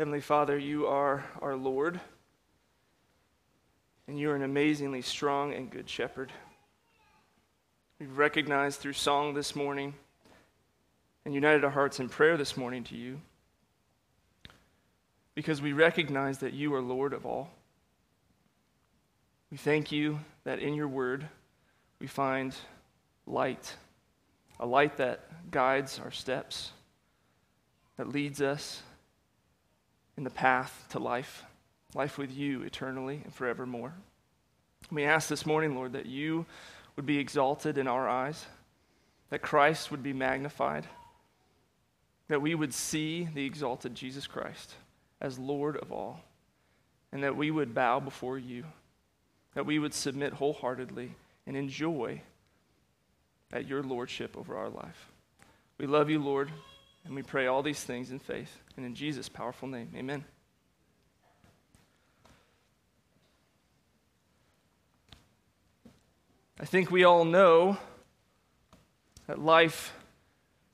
Heavenly Father, you are our Lord, and you are an amazingly strong and good shepherd. We've recognized through song this morning and united our hearts in prayer this morning to you because we recognize that you are Lord of all. We thank you that in your word we find light, a light that guides our steps, that leads us in the path to life, life with you eternally and forevermore. We ask this morning, Lord, that you would be exalted in our eyes, that Christ would be magnified, that we would see the exalted Jesus Christ as Lord of all, and that we would bow before you, that we would submit wholeheartedly and enjoy at your lordship over our life. We love you, Lord, and we pray all these things in faith and in Jesus' powerful name. Amen. I think we all know that life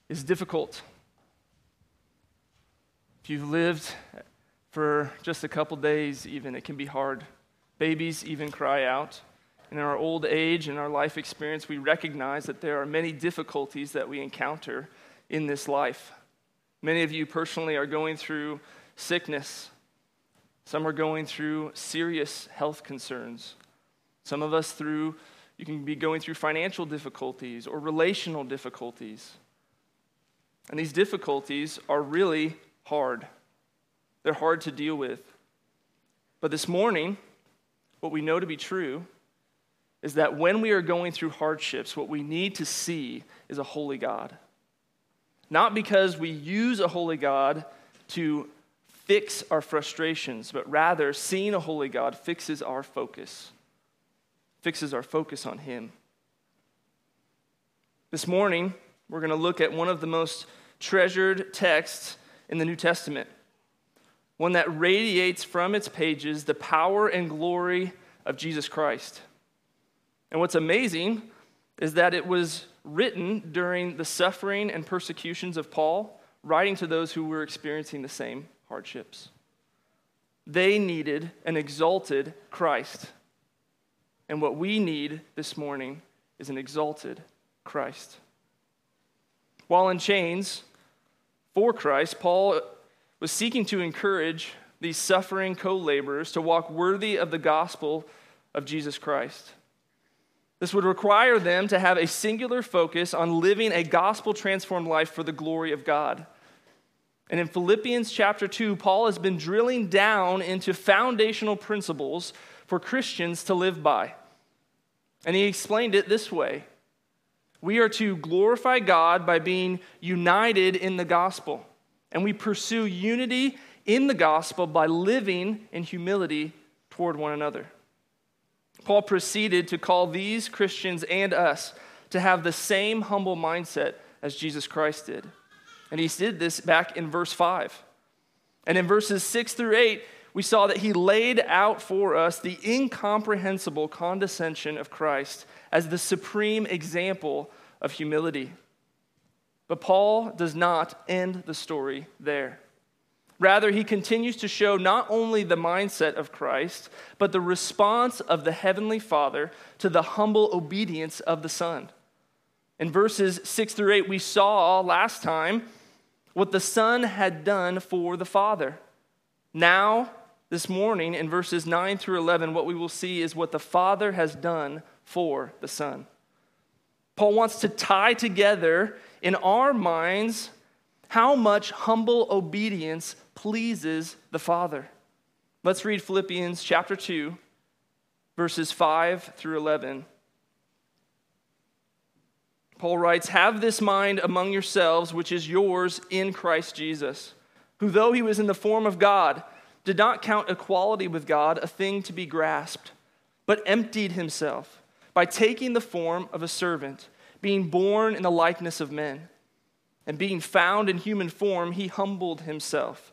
is difficult. If you've lived for just a couple days, even, it can be hard. Babies even cry out. And in our old age and our life experience, we recognize that there are many difficulties that we encounter in this life. Many of you personally are going through sickness. Some are going through serious health concerns. Some of us through you can be going through financial difficulties or relational difficulties. And these difficulties are really hard. They're hard to deal with. But this morning, what we know to be true is that when we are going through hardships, what we need to see is a holy God. Not because we use a holy God to fix our frustrations, but rather seeing a holy God fixes our focus fixes our focus on Him. This morning, we're going to look at one of the most treasured texts in the New Testament, one that radiates from its pages the power and glory of Jesus Christ. And what's amazing is that it was written during the suffering and persecutions of Paul, writing to those who were experiencing the same hardships. They needed an exalted Christ. And what we need this morning is an exalted Christ. While in chains for Christ, Paul was seeking to encourage these suffering co laborers to walk worthy of the gospel of Jesus Christ. This would require them to have a singular focus on living a gospel transformed life for the glory of God. And in Philippians chapter 2, Paul has been drilling down into foundational principles for Christians to live by. And he explained it this way We are to glorify God by being united in the gospel. And we pursue unity in the gospel by living in humility toward one another. Paul proceeded to call these Christians and us to have the same humble mindset as Jesus Christ did. And he did this back in verse 5. And in verses 6 through 8, we saw that he laid out for us the incomprehensible condescension of Christ as the supreme example of humility. But Paul does not end the story there. Rather, he continues to show not only the mindset of Christ, but the response of the Heavenly Father to the humble obedience of the Son. In verses 6 through 8, we saw last time what the Son had done for the Father. Now, this morning in verses 9 through 11, what we will see is what the Father has done for the Son. Paul wants to tie together in our minds how much humble obedience pleases the Father. Let's read Philippians chapter 2, verses 5 through 11. Paul writes, Have this mind among yourselves, which is yours in Christ Jesus, who, though he was in the form of God, did not count equality with God a thing to be grasped, but emptied himself by taking the form of a servant, being born in the likeness of men. And being found in human form, he humbled himself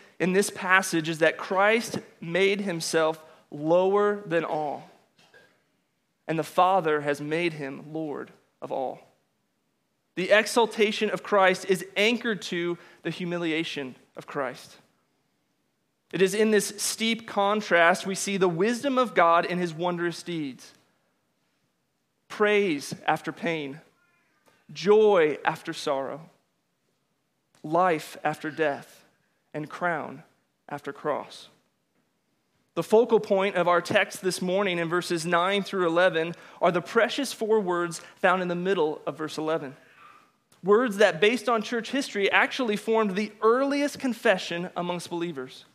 in this passage is that Christ made himself lower than all, and the Father has made him Lord of all. The exaltation of Christ is anchored to the humiliation of Christ. It is in this steep contrast we see the wisdom of God in his wondrous deeds. Praise after pain, joy after sorrow, life after death, and crown after cross. The focal point of our text this morning in verses 9 through 11 are the precious four words found in the middle of verse 11. Words that, based on church history, actually formed the earliest confession amongst believers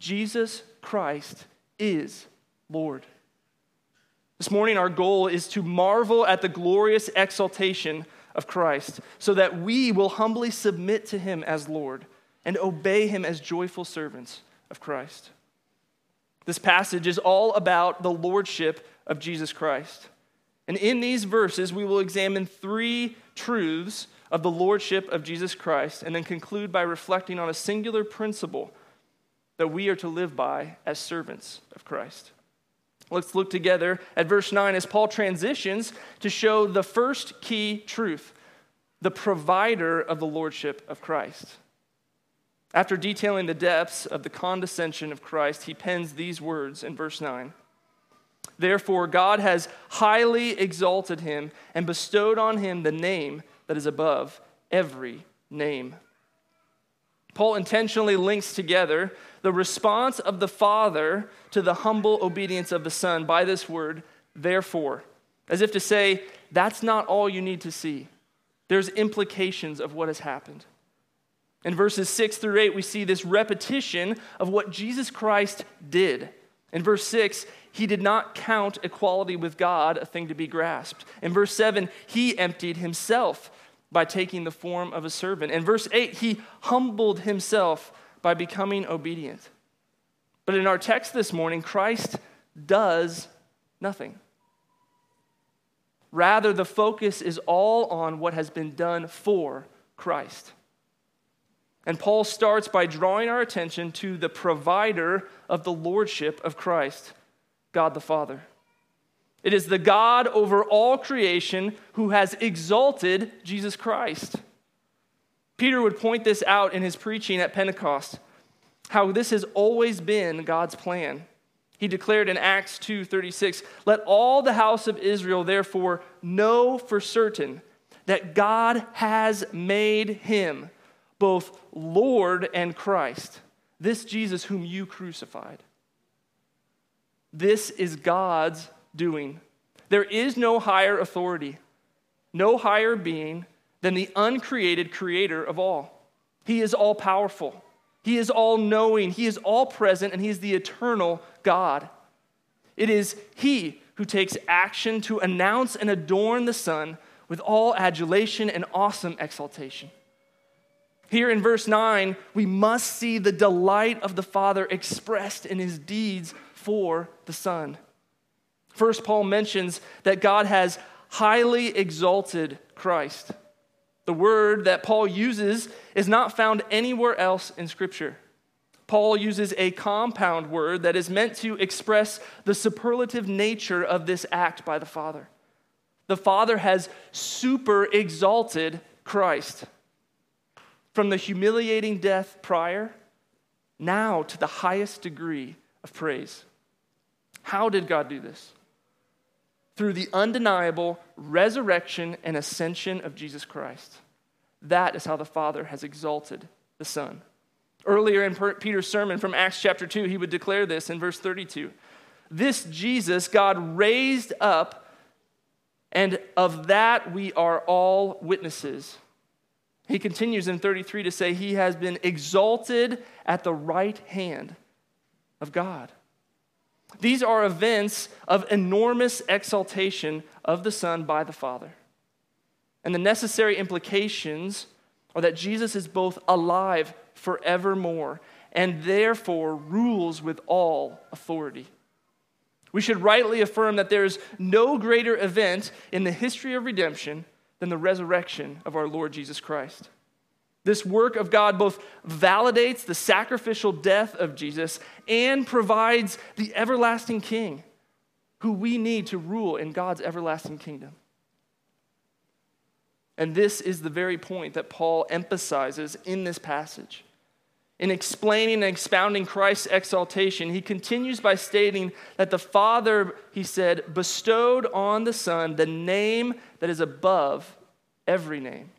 Jesus Christ is Lord. This morning, our goal is to marvel at the glorious exaltation of Christ so that we will humbly submit to him as Lord and obey him as joyful servants of Christ. This passage is all about the lordship of Jesus Christ. And in these verses, we will examine three truths of the lordship of Jesus Christ and then conclude by reflecting on a singular principle that we are to live by as servants of Christ. Let's look together at verse 9 as Paul transitions to show the first key truth the provider of the lordship of Christ. After detailing the depths of the condescension of Christ, he pens these words in verse 9 Therefore, God has highly exalted him and bestowed on him the name that is above every name. Paul intentionally links together the response of the Father to the humble obedience of the Son by this word, therefore, as if to say, that's not all you need to see. There's implications of what has happened. In verses 6 through 8, we see this repetition of what Jesus Christ did. In verse 6, he did not count equality with God a thing to be grasped. In verse 7, he emptied himself by taking the form of a servant. In verse 8, he humbled himself by becoming obedient. But in our text this morning, Christ does nothing. Rather, the focus is all on what has been done for Christ. And Paul starts by drawing our attention to the provider of the lordship of Christ. God the Father. It is the God over all creation who has exalted Jesus Christ. Peter would point this out in his preaching at Pentecost, how this has always been God's plan. He declared in Acts 2:36, "Let all the house of Israel therefore know for certain that God has made him both Lord and Christ, this Jesus whom you crucified." This is God's doing. There is no higher authority, no higher being than the uncreated creator of all. He is all powerful, He is all knowing, He is all present, and He is the eternal God. It is He who takes action to announce and adorn the Son with all adulation and awesome exaltation. Here in verse 9, we must see the delight of the Father expressed in his deeds for the Son. First, Paul mentions that God has highly exalted Christ. The word that Paul uses is not found anywhere else in Scripture. Paul uses a compound word that is meant to express the superlative nature of this act by the Father. The Father has super exalted Christ from the humiliating death prior now to the highest degree of praise. How did God do this? Through the undeniable resurrection and ascension of Jesus Christ. That is how the Father has exalted the Son. Earlier in Peter's sermon from Acts chapter 2, he would declare this in verse 32 This Jesus God raised up, and of that we are all witnesses. He continues in 33 to say, He has been exalted at the right hand of God. These are events of enormous exaltation of the Son by the Father. And the necessary implications are that Jesus is both alive forevermore, and therefore rules with all authority. We should rightly affirm that there is no greater event in the history of redemption than the resurrection of our Lord Jesus Christ. This work of God both validates the sacrificial death of Jesus and provides the everlasting King who we need to rule in God's everlasting kingdom. And this is the very point that Paul emphasizes in this passage. In explaining and expounding Christ's exaltation, he continues by stating that the Father, he said, bestowed on the Son the name that is above every name.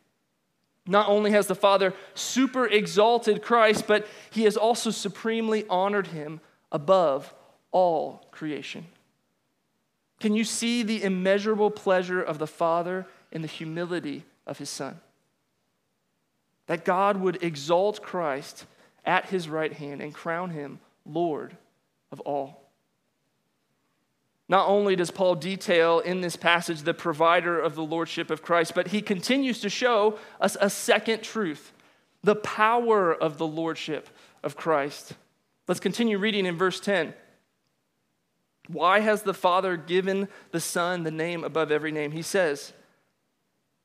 Not only has the Father super exalted Christ, but he has also supremely honored him above all creation. Can you see the immeasurable pleasure of the Father in the humility of his Son? That God would exalt Christ at his right hand and crown him Lord of all. Not only does Paul detail in this passage the provider of the lordship of Christ, but he continues to show us a second truth the power of the lordship of Christ. Let's continue reading in verse 10. Why has the Father given the Son the name above every name? He says,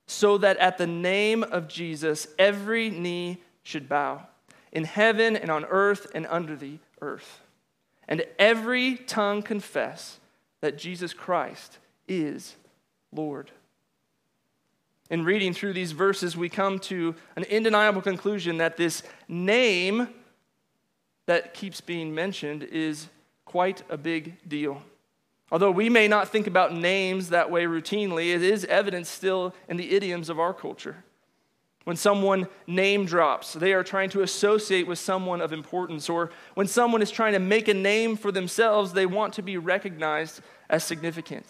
so that at the name of Jesus every knee should bow in heaven and on earth and under the earth, and every tongue confess that Jesus Christ is Lord. In reading through these verses, we come to an undeniable conclusion that this name that keeps being mentioned is quite a big deal. Although we may not think about names that way routinely, it is evident still in the idioms of our culture. When someone name drops, they are trying to associate with someone of importance. Or when someone is trying to make a name for themselves, they want to be recognized as significant.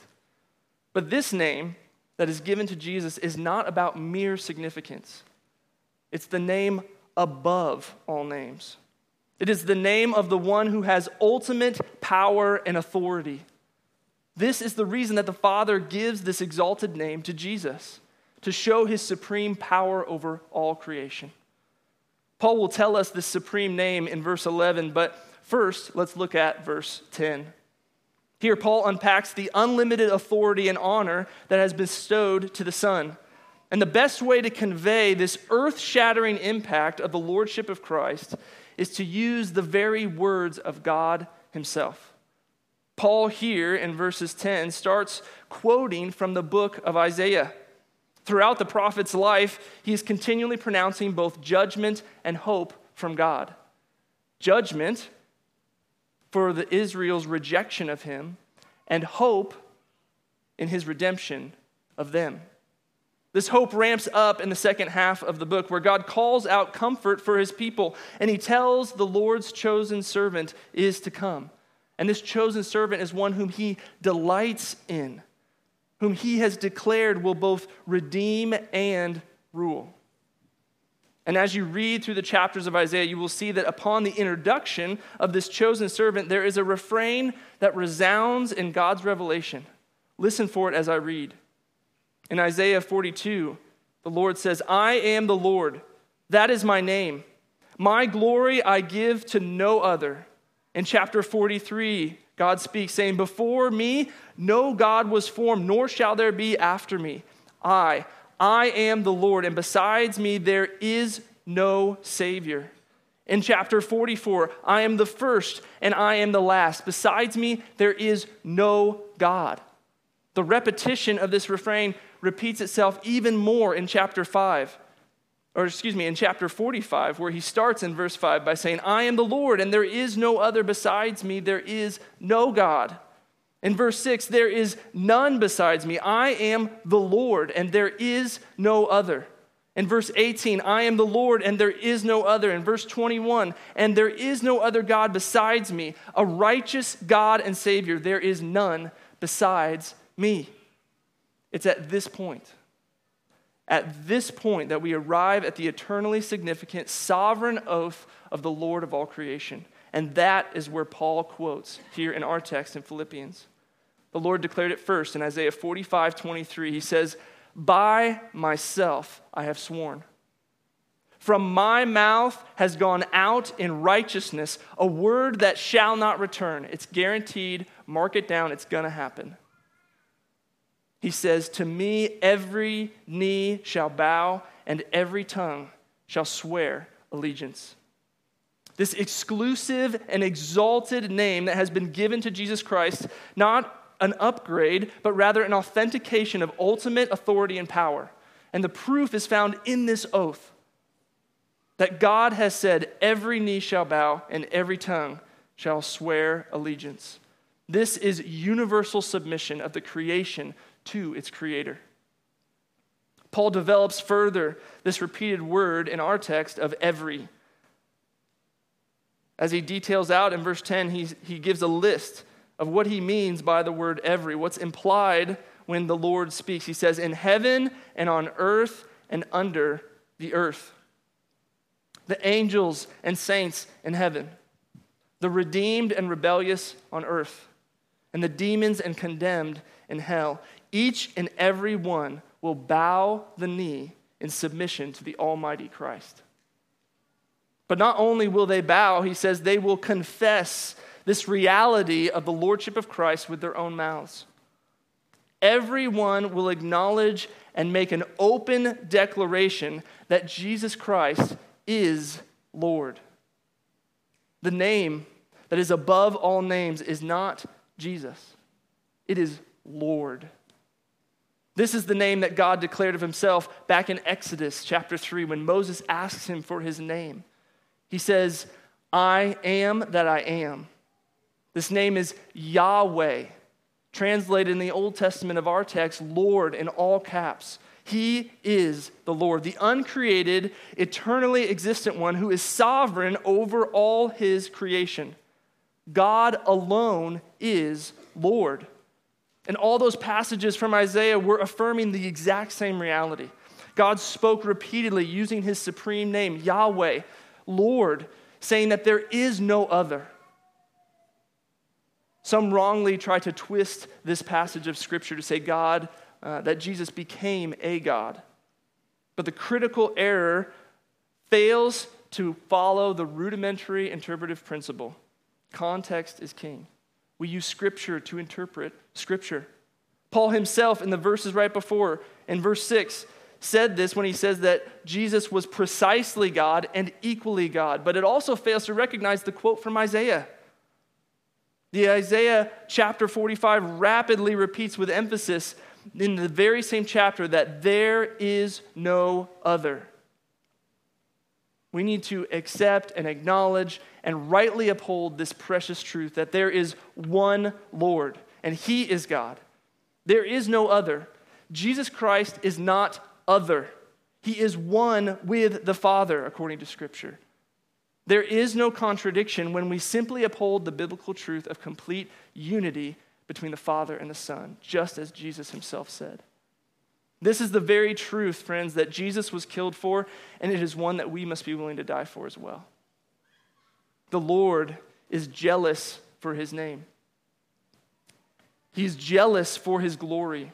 But this name that is given to Jesus is not about mere significance, it's the name above all names. It is the name of the one who has ultimate power and authority. This is the reason that the Father gives this exalted name to Jesus to show his supreme power over all creation. Paul will tell us this supreme name in verse 11, but first, let's look at verse 10. Here, Paul unpacks the unlimited authority and honor that has been bestowed to the Son. And the best way to convey this earth shattering impact of the Lordship of Christ is to use the very words of God Himself. Paul, here in verses 10, starts quoting from the book of Isaiah. Throughout the prophet's life, he is continually pronouncing both judgment and hope from God. Judgment for the Israel's rejection of him, and hope in his redemption of them. This hope ramps up in the second half of the book where God calls out comfort for his people and he tells the Lord's chosen servant is to come. And this chosen servant is one whom he delights in whom he has declared will both redeem and rule. And as you read through the chapters of Isaiah, you will see that upon the introduction of this chosen servant, there is a refrain that resounds in God's revelation. Listen for it as I read. In Isaiah 42, the Lord says, I am the Lord, that is my name. My glory I give to no other. In chapter 43, God speaks, saying, Before me no God was formed, nor shall there be after me. I, I am the Lord, and besides me there is no Savior. In chapter 44, I am the first and I am the last. Besides me, there is no God. The repetition of this refrain repeats itself even more in chapter 5 or excuse me, in chapter 45, where he starts in verse 5 by saying, I am the Lord, and there is no other besides me, there is no God. In verse 6, there is none besides me. I am the Lord, and there is no other. In verse 18, I am the Lord, and there is no other. In verse 21, and there is no other God besides me, a righteous God and Savior. There is none besides me. It's at this point at this point that we arrive at the eternally significant sovereign oath of the Lord of all creation. And that is where Paul quotes here in our text in Philippians. The Lord declared it first in Isaiah 45 23. He says, By myself I have sworn. From my mouth has gone out in righteousness a word that shall not return. It's guaranteed. Mark it down. It's going to happen. He says, To me, every knee shall bow and every tongue shall swear allegiance. This exclusive and exalted name that has been given to Jesus Christ, not an upgrade, but rather an authentication of ultimate authority and power. And the proof is found in this oath that God has said, Every knee shall bow and every tongue shall swear allegiance. This is universal submission of the creation to its creator. Paul develops further this repeated word in our text of every. As he details out in verse 10, he, he gives a list of what he means by the word every, what's implied when the Lord speaks. He says, In heaven and on earth and under the earth the angels and saints in heaven, the redeemed and rebellious on earth, and the demons and condemned in hell. Each and every one will bow the knee in submission to the Almighty Christ. But not only will they bow, he says they will confess this reality of the Lordship of Christ with their own mouths. Everyone will acknowledge and make an open declaration that Jesus Christ is Lord. The name that is above all names is not Jesus, it is Lord. This is the name that God declared of himself back in Exodus chapter 3 when Moses asks him for his name. He says, I am that I am. This name is Yahweh, translated in the Old Testament of our text, Lord in all caps. He is the Lord, the uncreated, eternally existent one who is sovereign over all his creation. God alone is Lord. And all those passages from Isaiah were affirming the exact same reality. God spoke repeatedly using his supreme name, Yahweh, Lord, saying that there is no other. Some wrongly try to twist this passage of Scripture to say God uh, that Jesus became a God. But the critical error fails to follow the rudimentary interpretive principle context is king. We use Scripture to interpret Scripture. Paul himself, in the verses right before, in verse 6, said this when he says that Jesus was precisely God and equally God. But it also fails to recognize the quote from Isaiah. The Isaiah chapter 45 rapidly repeats with emphasis in the very same chapter that there is no other. We need to accept and acknowledge and rightly uphold this precious truth that there is one Lord, and He is God. There is no other. Jesus Christ is not other, He is one with the Father, according to Scripture. There is no contradiction when we simply uphold the biblical truth of complete unity between the Father and the Son, just as Jesus himself said. This is the very truth, friends, that Jesus was killed for, and it is one that we must be willing to die for as well. The Lord is jealous for his name, he's jealous for his glory,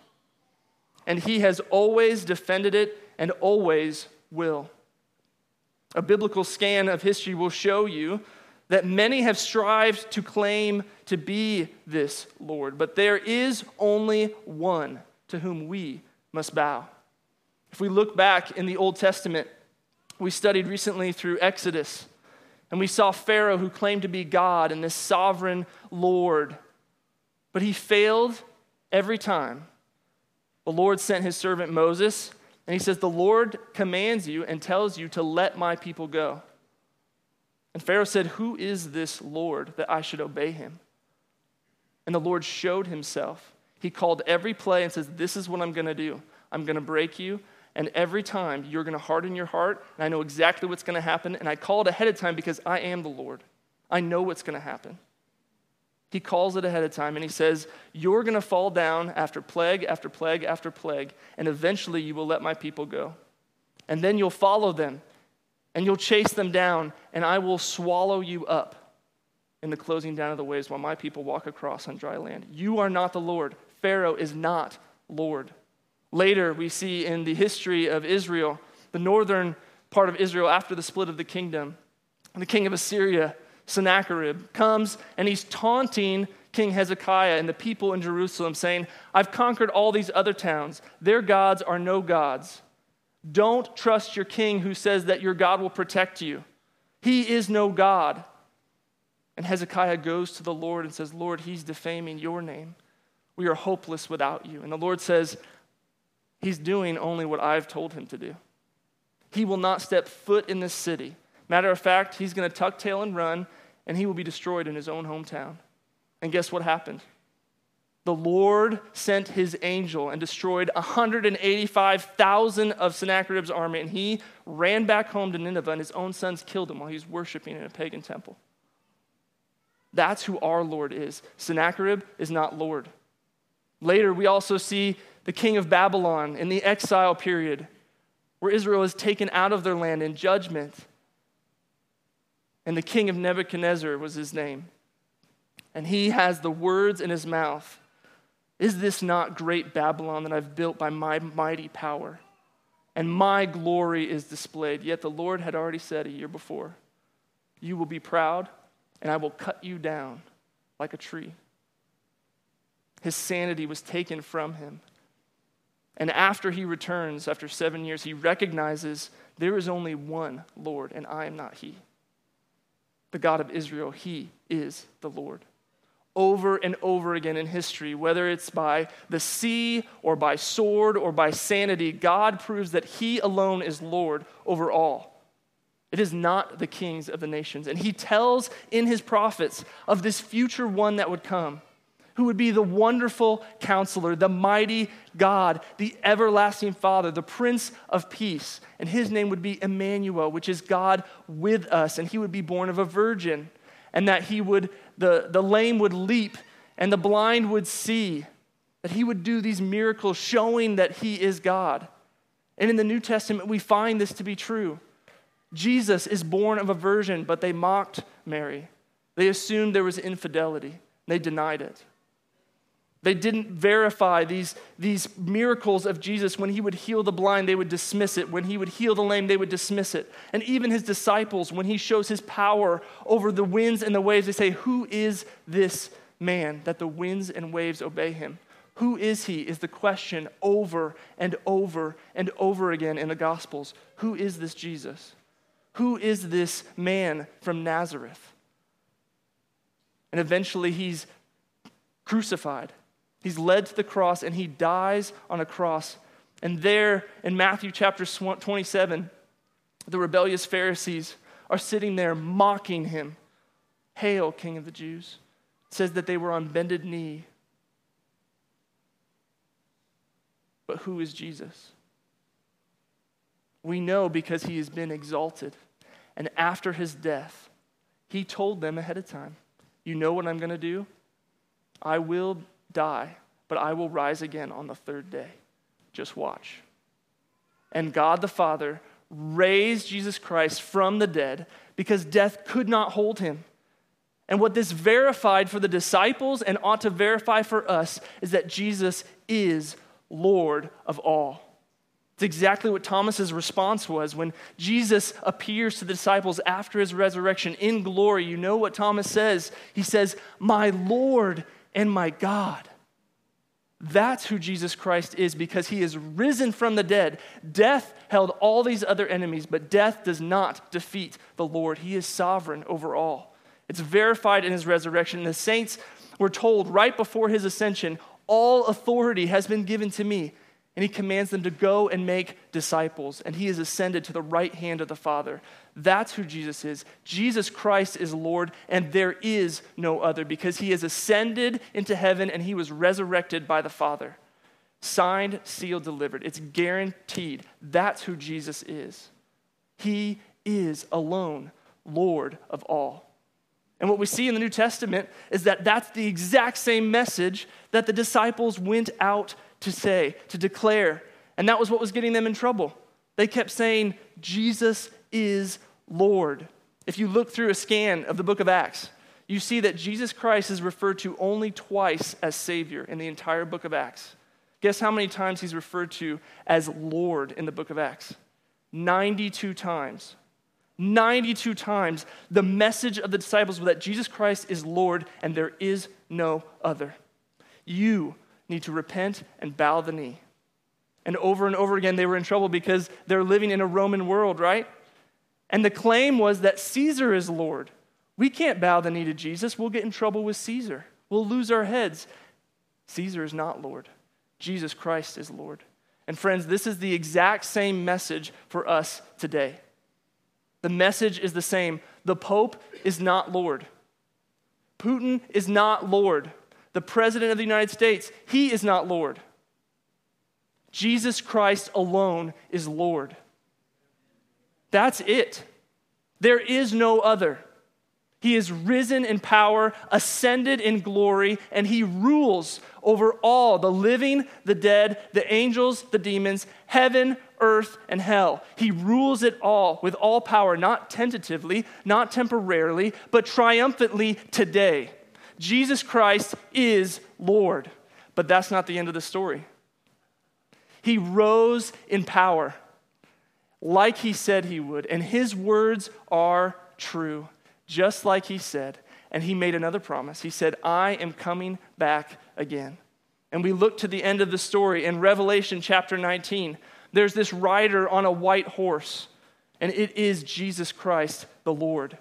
and he has always defended it and always will. A biblical scan of history will show you that many have strived to claim to be this Lord, but there is only one to whom we must bow. If we look back in the Old Testament, we studied recently through Exodus, and we saw Pharaoh who claimed to be God and this sovereign Lord, but he failed every time. The Lord sent his servant Moses, and he says, The Lord commands you and tells you to let my people go. And Pharaoh said, Who is this Lord that I should obey him? And the Lord showed himself. He called every play and says, This is what I'm going to do. I'm going to break you. And every time you're going to harden your heart, and I know exactly what's going to happen. And I call it ahead of time because I am the Lord. I know what's going to happen. He calls it ahead of time and he says, You're going to fall down after plague after plague after plague, and eventually you will let my people go. And then you'll follow them and you'll chase them down, and I will swallow you up in the closing down of the waves while my people walk across on dry land. You are not the Lord. Pharaoh is not Lord. Later, we see in the history of Israel, the northern part of Israel after the split of the kingdom. The king of Assyria, Sennacherib, comes and he's taunting King Hezekiah and the people in Jerusalem, saying, I've conquered all these other towns. Their gods are no gods. Don't trust your king who says that your God will protect you. He is no God. And Hezekiah goes to the Lord and says, Lord, he's defaming your name. We are hopeless without you. And the Lord says, He's doing only what I've told him to do. He will not step foot in this city. Matter of fact, he's going to tuck tail and run, and he will be destroyed in his own hometown. And guess what happened? The Lord sent his angel and destroyed 185,000 of Sennacherib's army, and he ran back home to Nineveh, and his own sons killed him while he was worshiping in a pagan temple. That's who our Lord is. Sennacherib is not Lord. Later, we also see the king of Babylon in the exile period, where Israel is taken out of their land in judgment. And the king of Nebuchadnezzar was his name. And he has the words in his mouth Is this not great Babylon that I've built by my mighty power? And my glory is displayed. Yet the Lord had already said a year before, You will be proud, and I will cut you down like a tree. His sanity was taken from him. And after he returns, after seven years, he recognizes there is only one Lord, and I am not he. The God of Israel, he is the Lord. Over and over again in history, whether it's by the sea or by sword or by sanity, God proves that he alone is Lord over all. It is not the kings of the nations. And he tells in his prophets of this future one that would come who would be the wonderful counselor, the mighty God, the everlasting Father, the Prince of Peace. And his name would be Emmanuel, which is God with us. And he would be born of a virgin. And that he would, the, the lame would leap and the blind would see. That he would do these miracles showing that he is God. And in the New Testament, we find this to be true. Jesus is born of a virgin, but they mocked Mary. They assumed there was infidelity. They denied it. They didn't verify these, these miracles of Jesus. When he would heal the blind, they would dismiss it. When he would heal the lame, they would dismiss it. And even his disciples, when he shows his power over the winds and the waves, they say, Who is this man that the winds and waves obey him? Who is he? Is the question over and over and over again in the Gospels. Who is this Jesus? Who is this man from Nazareth? And eventually he's crucified. He's led to the cross and he dies on a cross. And there in Matthew chapter 27, the rebellious Pharisees are sitting there mocking him. Hail, King of the Jews. It says that they were on bended knee. But who is Jesus? We know because he has been exalted. And after his death, he told them ahead of time, You know what I'm going to do? I will die, but I will rise again on the third day. Just watch. And God the Father raised Jesus Christ from the dead because death could not hold him. And what this verified for the disciples and ought to verify for us is that Jesus is Lord of all. It's exactly what Thomas's response was when Jesus appears to the disciples after his resurrection in glory. You know what Thomas says? He says, "My Lord and my God. That's who Jesus Christ is because he is risen from the dead. Death held all these other enemies, but death does not defeat the Lord. He is sovereign over all. It's verified in his resurrection. The saints were told right before his ascension, All authority has been given to me and he commands them to go and make disciples. And he is ascended to the right hand of the Father. That's who Jesus is. Jesus Christ is Lord, and there is no other because he has ascended into heaven and he was resurrected by the Father. Signed, sealed, delivered. It's guaranteed. That's who Jesus is. He is alone Lord of all. And what we see in the New Testament is that that's the exact same message that the disciples went out to say, to declare. And that was what was getting them in trouble. They kept saying, Jesus is Lord. If you look through a scan of the book of Acts, you see that Jesus Christ is referred to only twice as Savior in the entire book of Acts. Guess how many times he's referred to as Lord in the book of Acts? 92 times. 92 times, the message of the disciples was that Jesus Christ is Lord and there is no other. You need to repent and bow the knee. And over and over again, they were in trouble because they're living in a Roman world, right? And the claim was that Caesar is Lord. We can't bow the knee to Jesus. We'll get in trouble with Caesar. We'll lose our heads. Caesar is not Lord. Jesus Christ is Lord. And friends, this is the exact same message for us today. The message is the same. The Pope is not Lord. Putin is not Lord. The President of the United States, he is not Lord. Jesus Christ alone is Lord. That's it. There is no other. He is risen in power, ascended in glory, and he rules over all the living, the dead, the angels, the demons, heaven, earth, and hell. He rules it all with all power, not tentatively, not temporarily, but triumphantly today. Jesus Christ is Lord. But that's not the end of the story. He rose in power like he said he would, and his words are true just like he said. And he made another promise. He said, I am coming back again. And we look to the end of the story in Revelation chapter 19. There's this rider on a white horse, and it is Jesus Christ, the Lord.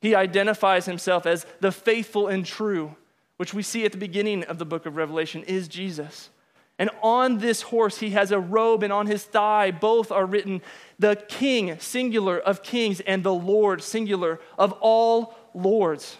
He identifies himself as the faithful and true, which we see at the beginning of the book of Revelation is Jesus. And on this horse, he has a robe, and on his thigh, both are written the King, singular, of kings, and the Lord, singular, of all lords.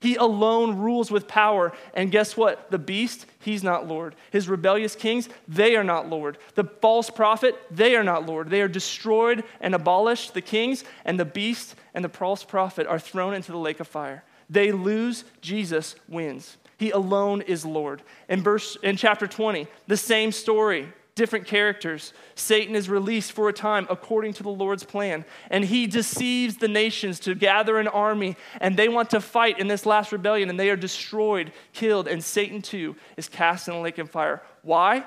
He alone rules with power. And guess what? The beast, he's not Lord. His rebellious kings, they are not Lord. The false prophet, they are not Lord. They are destroyed and abolished, the kings, and the beast and the false prophet are thrown into the lake of fire. They lose, Jesus wins. He alone is Lord. In, verse, in chapter 20, the same story, different characters. Satan is released for a time according to the Lord's plan, and he deceives the nations to gather an army, and they want to fight in this last rebellion, and they are destroyed, killed, and Satan too is cast in a lake of fire. Why?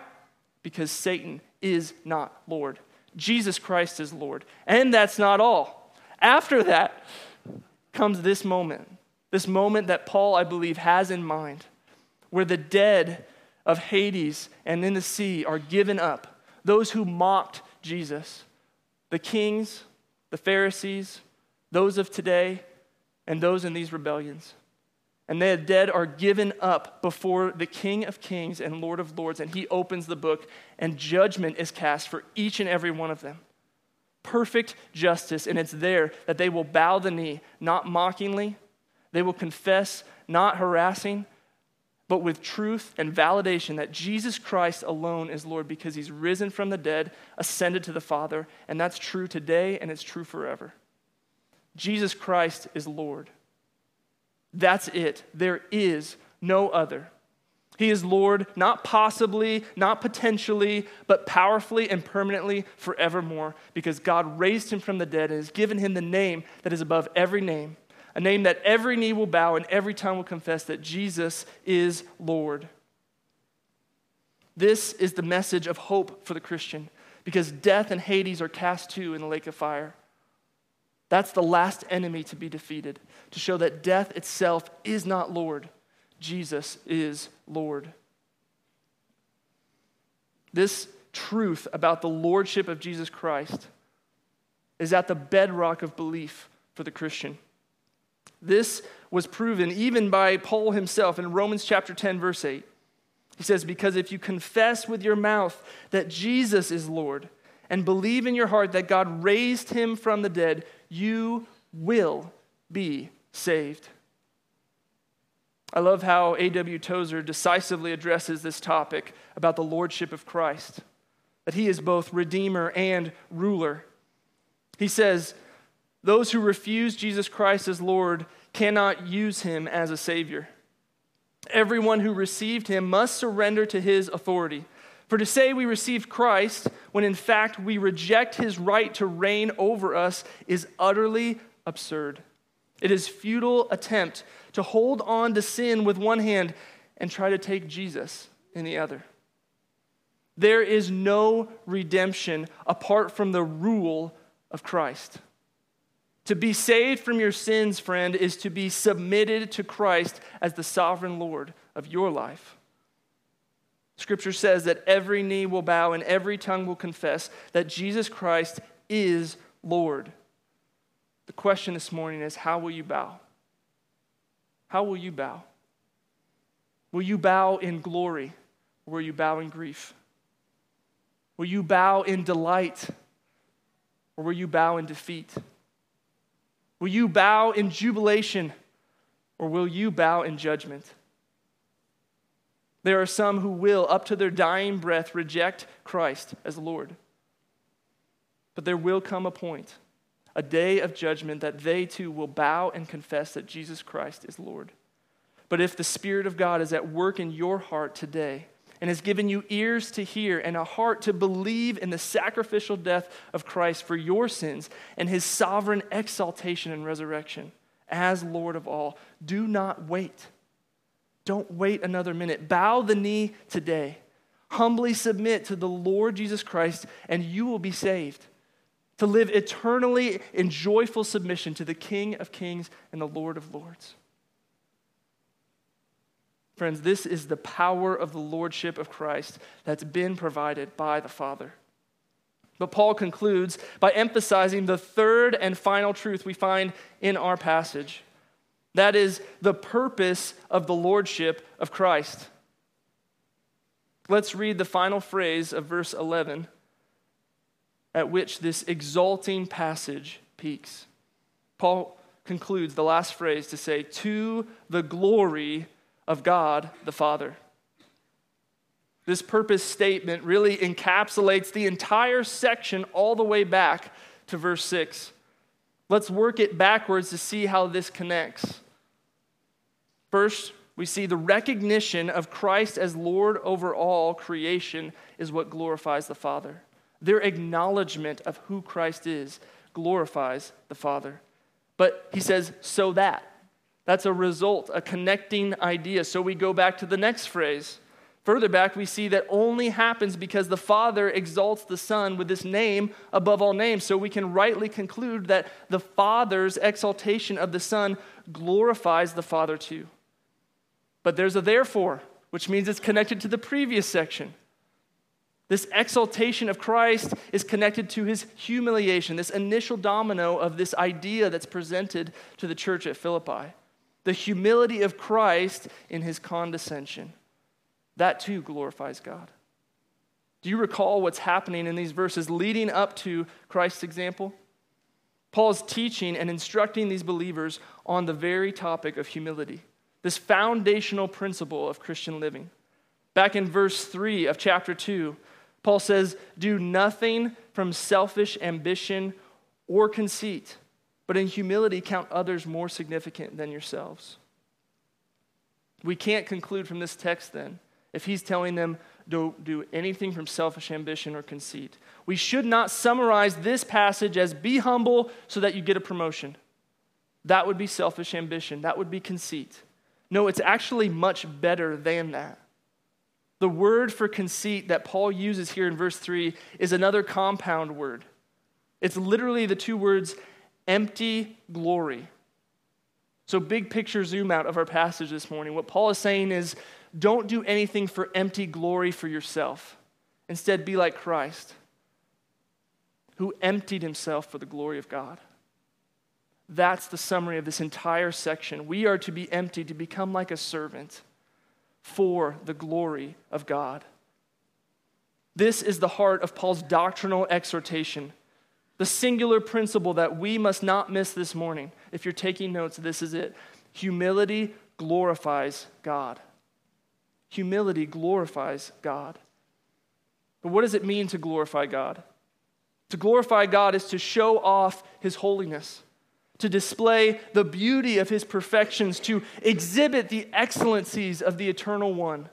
Because Satan is not Lord. Jesus Christ is Lord. And that's not all. After that comes this moment this moment that Paul, I believe, has in mind, where the dead of Hades and in the sea are given up. Those who mocked Jesus, the kings, the Pharisees, those of today, and those in these rebellions. And the dead are given up before the King of Kings and Lord of Lords, and he opens the book, and judgment is cast for each and every one of them. Perfect justice, and it's there that they will bow the knee, not mockingly, they will confess, not harassing, but with truth and validation that Jesus Christ alone is Lord because he's risen from the dead, ascended to the Father, and that's true today and it's true forever. Jesus Christ is Lord. That's it. There is no other. He is Lord, not possibly, not potentially, but powerfully and permanently forevermore, because God raised him from the dead and has given him the name that is above every name, a name that every knee will bow and every tongue will confess that Jesus is Lord. This is the message of hope for the Christian because death and Hades are cast too in the lake of fire. That's the last enemy to be defeated, to show that death itself is not Lord. Jesus is Lord. This truth about the lordship of Jesus Christ is at the bedrock of belief for the Christian. This was proven even by Paul himself in Romans chapter 10, verse 8. He says, Because if you confess with your mouth that Jesus is Lord and believe in your heart that God raised him from the dead, you will be saved. I love how A.W. Tozer decisively addresses this topic about the lordship of Christ, that he is both redeemer and ruler. He says, those who refuse Jesus Christ as Lord cannot use him as a Savior. Everyone who received him must surrender to his authority. For to say we received Christ when in fact we reject his right to reign over us is utterly absurd. It is futile attempt to hold on to sin with one hand and try to take Jesus in the other. There is no redemption apart from the rule of Christ. To be saved from your sins, friend, is to be submitted to Christ as the sovereign Lord of your life. Scripture says that every knee will bow and every tongue will confess that Jesus Christ is Lord. The question this morning is how will you bow? How will you bow? Will you bow in glory or will you bow in grief? Will you bow in delight or will you bow in defeat? Will you bow in jubilation or will you bow in judgment? There are some who will, up to their dying breath, reject Christ as Lord. But there will come a point, a day of judgment, that they too will bow and confess that Jesus Christ is Lord. But if the Spirit of God is at work in your heart today and has given you ears to hear and a heart to believe in the sacrificial death of Christ for your sins and his sovereign exaltation and resurrection as Lord of all, do not wait. Don't wait another minute. Bow the knee today. Humbly submit to the Lord Jesus Christ, and you will be saved. To live eternally in joyful submission to the King of kings and the Lord of lords. Friends, this is the power of the Lordship of Christ that's been provided by the Father. But Paul concludes by emphasizing the third and final truth we find in our passage. That is the purpose of the lordship of Christ. Let's read the final phrase of verse 11 at which this exalting passage peaks. Paul concludes the last phrase to say, To the glory of God the Father. This purpose statement really encapsulates the entire section all the way back to verse 6. Let's work it backwards to see how this connects. First, we see the recognition of Christ as Lord over all creation is what glorifies the Father. Their acknowledgement of who Christ is glorifies the Father. But he says, so that. That's a result, a connecting idea. So we go back to the next phrase Further back, we see that only happens because the Father exalts the Son with this name above all names. So we can rightly conclude that the Father's exaltation of the Son glorifies the Father too. But there's a therefore, which means it's connected to the previous section. This exaltation of Christ is connected to his humiliation, this initial domino of this idea that's presented to the church at Philippi. The humility of Christ in his condescension. That too glorifies God. Do you recall what's happening in these verses leading up to Christ's example? Paul's teaching and instructing these believers on the very topic of humility, this foundational principle of Christian living. Back in verse 3 of chapter 2, Paul says, Do nothing from selfish ambition or conceit, but in humility count others more significant than yourselves. We can't conclude from this text then if he's telling them, don't do anything from selfish ambition or conceit. We should not summarize this passage as be humble so that you get a promotion. That would be selfish ambition, that would be conceit. No, it's actually much better than that. The word for conceit that Paul uses here in verse 3 is another compound word. It's literally the two words empty glory. So, big picture zoom out of our passage this morning. What Paul is saying is don't do anything for empty glory for yourself. Instead, be like Christ, who emptied himself for the glory of God. That's the summary of this entire section. We are to be empty, to become like a servant for the glory of God. This is the heart of Paul's doctrinal exhortation. The singular principle that we must not miss this morning. If you're taking notes, this is it. Humility glorifies God. Humility glorifies God. But what does it mean to glorify God? To glorify God is to show off his holiness, to display the beauty of his perfections, to exhibit the excellencies of the eternal one.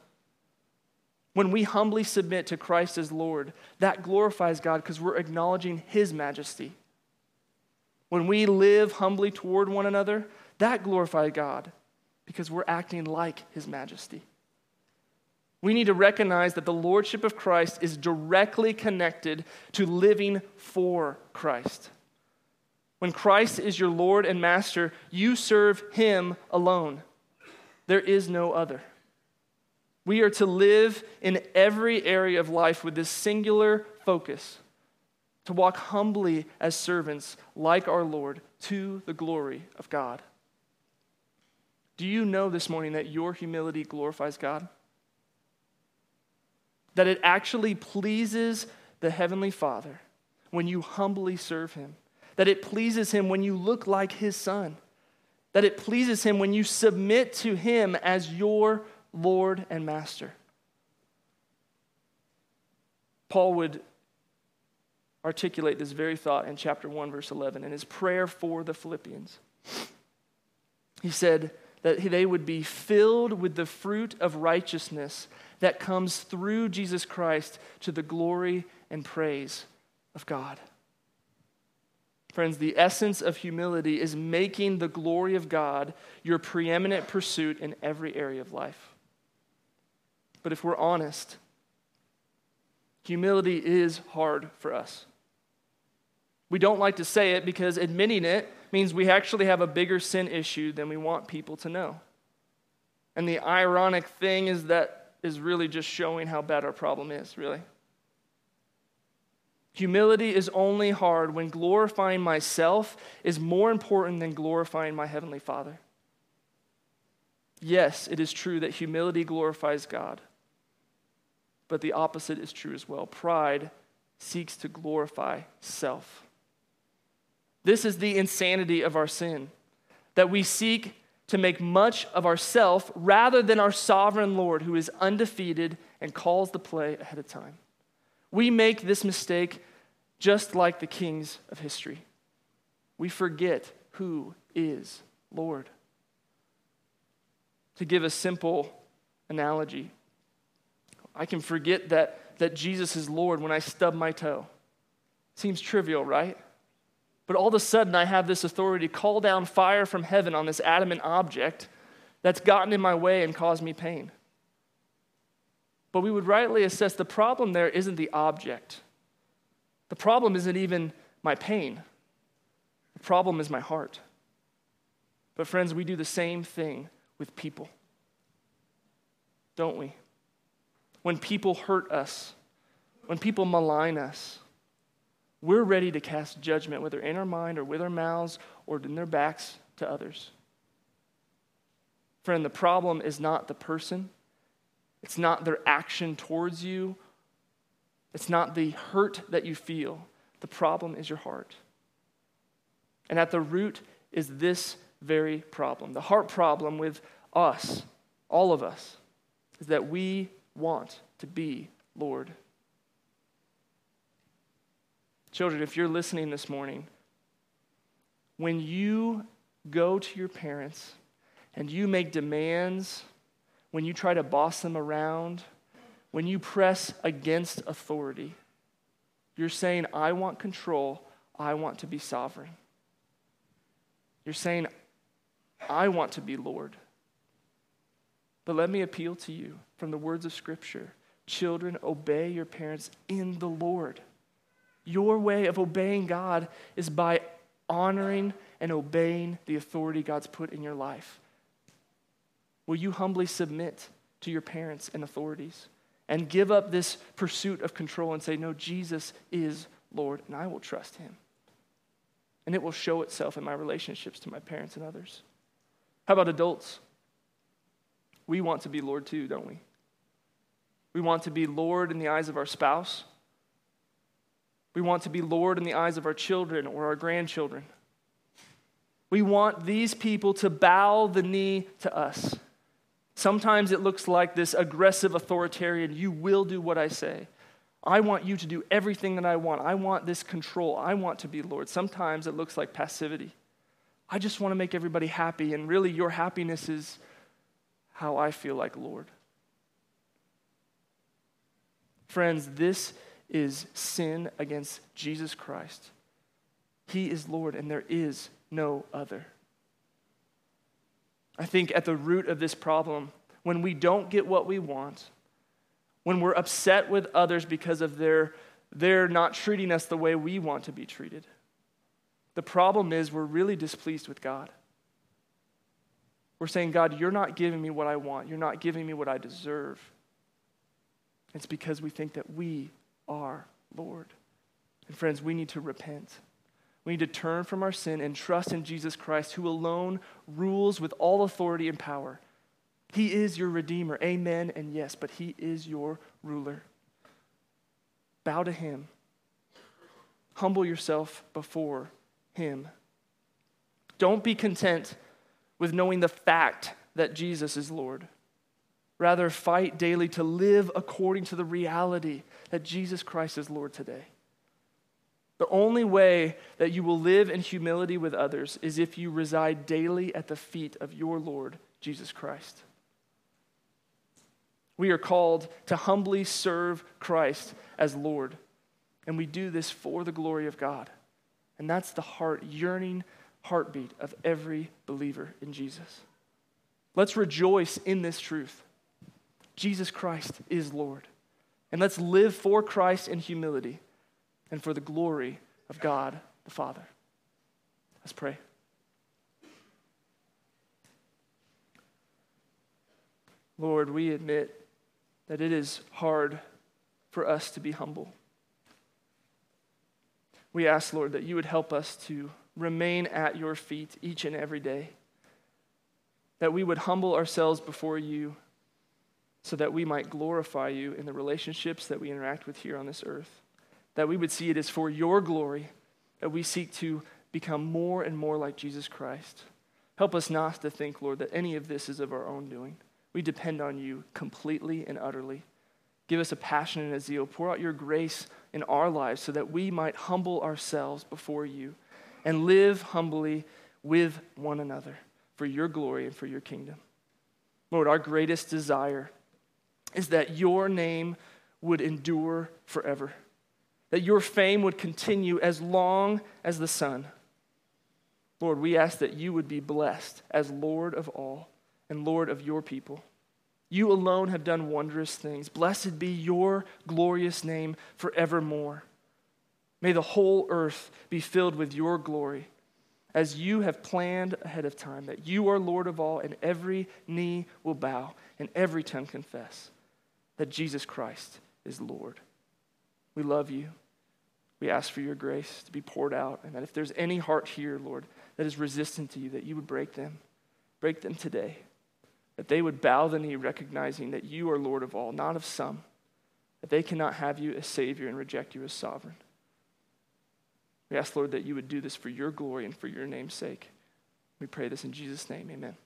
When we humbly submit to Christ as Lord, that glorifies God because we're acknowledging his majesty. When we live humbly toward one another, that glorifies God because we're acting like his majesty. We need to recognize that the lordship of Christ is directly connected to living for Christ. When Christ is your Lord and Master, you serve Him alone. There is no other. We are to live in every area of life with this singular focus to walk humbly as servants like our Lord to the glory of God. Do you know this morning that your humility glorifies God? That it actually pleases the Heavenly Father when you humbly serve Him that it pleases him when you look like his son, that it pleases him when you submit to him as your Lord and Master. Paul would articulate this very thought in chapter 1, verse 11, in his prayer for the Philippians. He said that they would be filled with the fruit of righteousness that comes through Jesus Christ to the glory and praise of God. Friends, the essence of humility is making the glory of God your preeminent pursuit in every area of life. But if we're honest, humility is hard for us. We don't like to say it because admitting it means we actually have a bigger sin issue than we want people to know. And the ironic thing is that is really just showing how bad our problem is, really. Humility is only hard when glorifying myself is more important than glorifying my Heavenly Father. Yes, it is true that humility glorifies God, but the opposite is true as well. Pride seeks to glorify self. This is the insanity of our sin, that we seek to make much of ourself rather than our sovereign Lord who is undefeated and calls the play ahead of time. We make this mistake just like the kings of history. We forget who is Lord. To give a simple analogy, I can forget that, that Jesus is Lord when I stub my toe. Seems trivial, right? But all of a sudden, I have this authority to call down fire from heaven on this adamant object that's gotten in my way and caused me pain. But we would rightly assess the problem there isn't the object, the problem isn't even my pain, the problem is my heart. But, friends, we do the same thing with people, don't we? When people hurt us, when people malign us, we're ready to cast judgment, whether in our mind or with our mouths or in their backs to others. Friend, the problem is not the person, it's not their action towards you it's not the hurt that you feel, the problem is your heart. And at the root is this very problem. The heart problem with us, all of us, is that we want to be Lord. Children, if you're listening this morning, when you go to your parents and you make demands, when you try to boss them around, when you press against authority, you're saying, I want control, I want to be sovereign. You're saying, I want to be Lord. But let me appeal to you from the words of Scripture Children, obey your parents in the Lord. Your way of obeying God is by honoring and obeying the authority God's put in your life. Will you humbly submit to your parents and authorities? and give up this pursuit of control and say, No, Jesus is Lord, and I will trust him. And it will show itself in my relationships to my parents and others. How about adults? We want to be Lord too, don't we? We want to be Lord in the eyes of our spouse. We want to be Lord in the eyes of our children or our grandchildren. We want these people to bow the knee to us. Sometimes it looks like this aggressive authoritarian, you will do what I say. I want you to do everything that I want. I want this control. I want to be Lord. Sometimes it looks like passivity. I just want to make everybody happy, and really, your happiness is how I feel like Lord. Friends, this is sin against Jesus Christ. He is Lord, and there is no other. I think at the root of this problem, when we don't get what we want, when we're upset with others because of their, their not treating us the way we want to be treated. The problem is we're really displeased with God. We're saying, God, you're not giving me what I want. You're not giving me what I deserve. It's because we think that we are Lord. And friends, we need to repent. We need to turn from our sin and trust in Jesus Christ, who alone rules with all authority and power. He is your Redeemer. Amen and yes, but He is your ruler. Bow to Him. Humble yourself before Him. Don't be content with knowing the fact that Jesus is Lord. Rather, fight daily to live according to the reality that Jesus Christ is Lord today. The only way that you will live in humility with others is if you reside daily at the feet of your Lord, Jesus Christ. We are called to humbly serve Christ as Lord, and we do this for the glory of God. And that's the heart, yearning heartbeat of every believer in Jesus. Let's rejoice in this truth. Jesus Christ is Lord. And let's live for Christ in humility and for the glory of God the Father. Let's pray. Lord, we admit that it is hard for us to be humble. We ask, Lord, that you would help us to remain at your feet each and every day, that we would humble ourselves before you so that we might glorify you in the relationships that we interact with here on this earth, that we would see it as for your glory that we seek to become more and more like Jesus Christ. Help us not to think, Lord, that any of this is of our own doing. We depend on you completely and utterly. Give us a passion and a zeal. Pour out your grace in our lives so that we might humble ourselves before you and live humbly with one another for your glory and for your kingdom. Lord, our greatest desire is that your name would endure forever, that your fame would continue as long as the sun. Lord, we ask that you would be blessed as Lord of all and Lord of your people. You alone have done wondrous things. Blessed be your glorious name forevermore. May the whole earth be filled with your glory as you have planned ahead of time, that you are Lord of all, and every knee will bow and every tongue confess that Jesus Christ is Lord. We love you. We ask for your grace to be poured out, and that if there's any heart here, Lord, that is resistant to you, that you would break them. Break them today. That they would bow the knee, recognizing that you are Lord of all, not of some. That they cannot have you as Savior and reject you as sovereign. We ask, Lord, that you would do this for your glory and for your name's sake. We pray this in Jesus' name. Amen.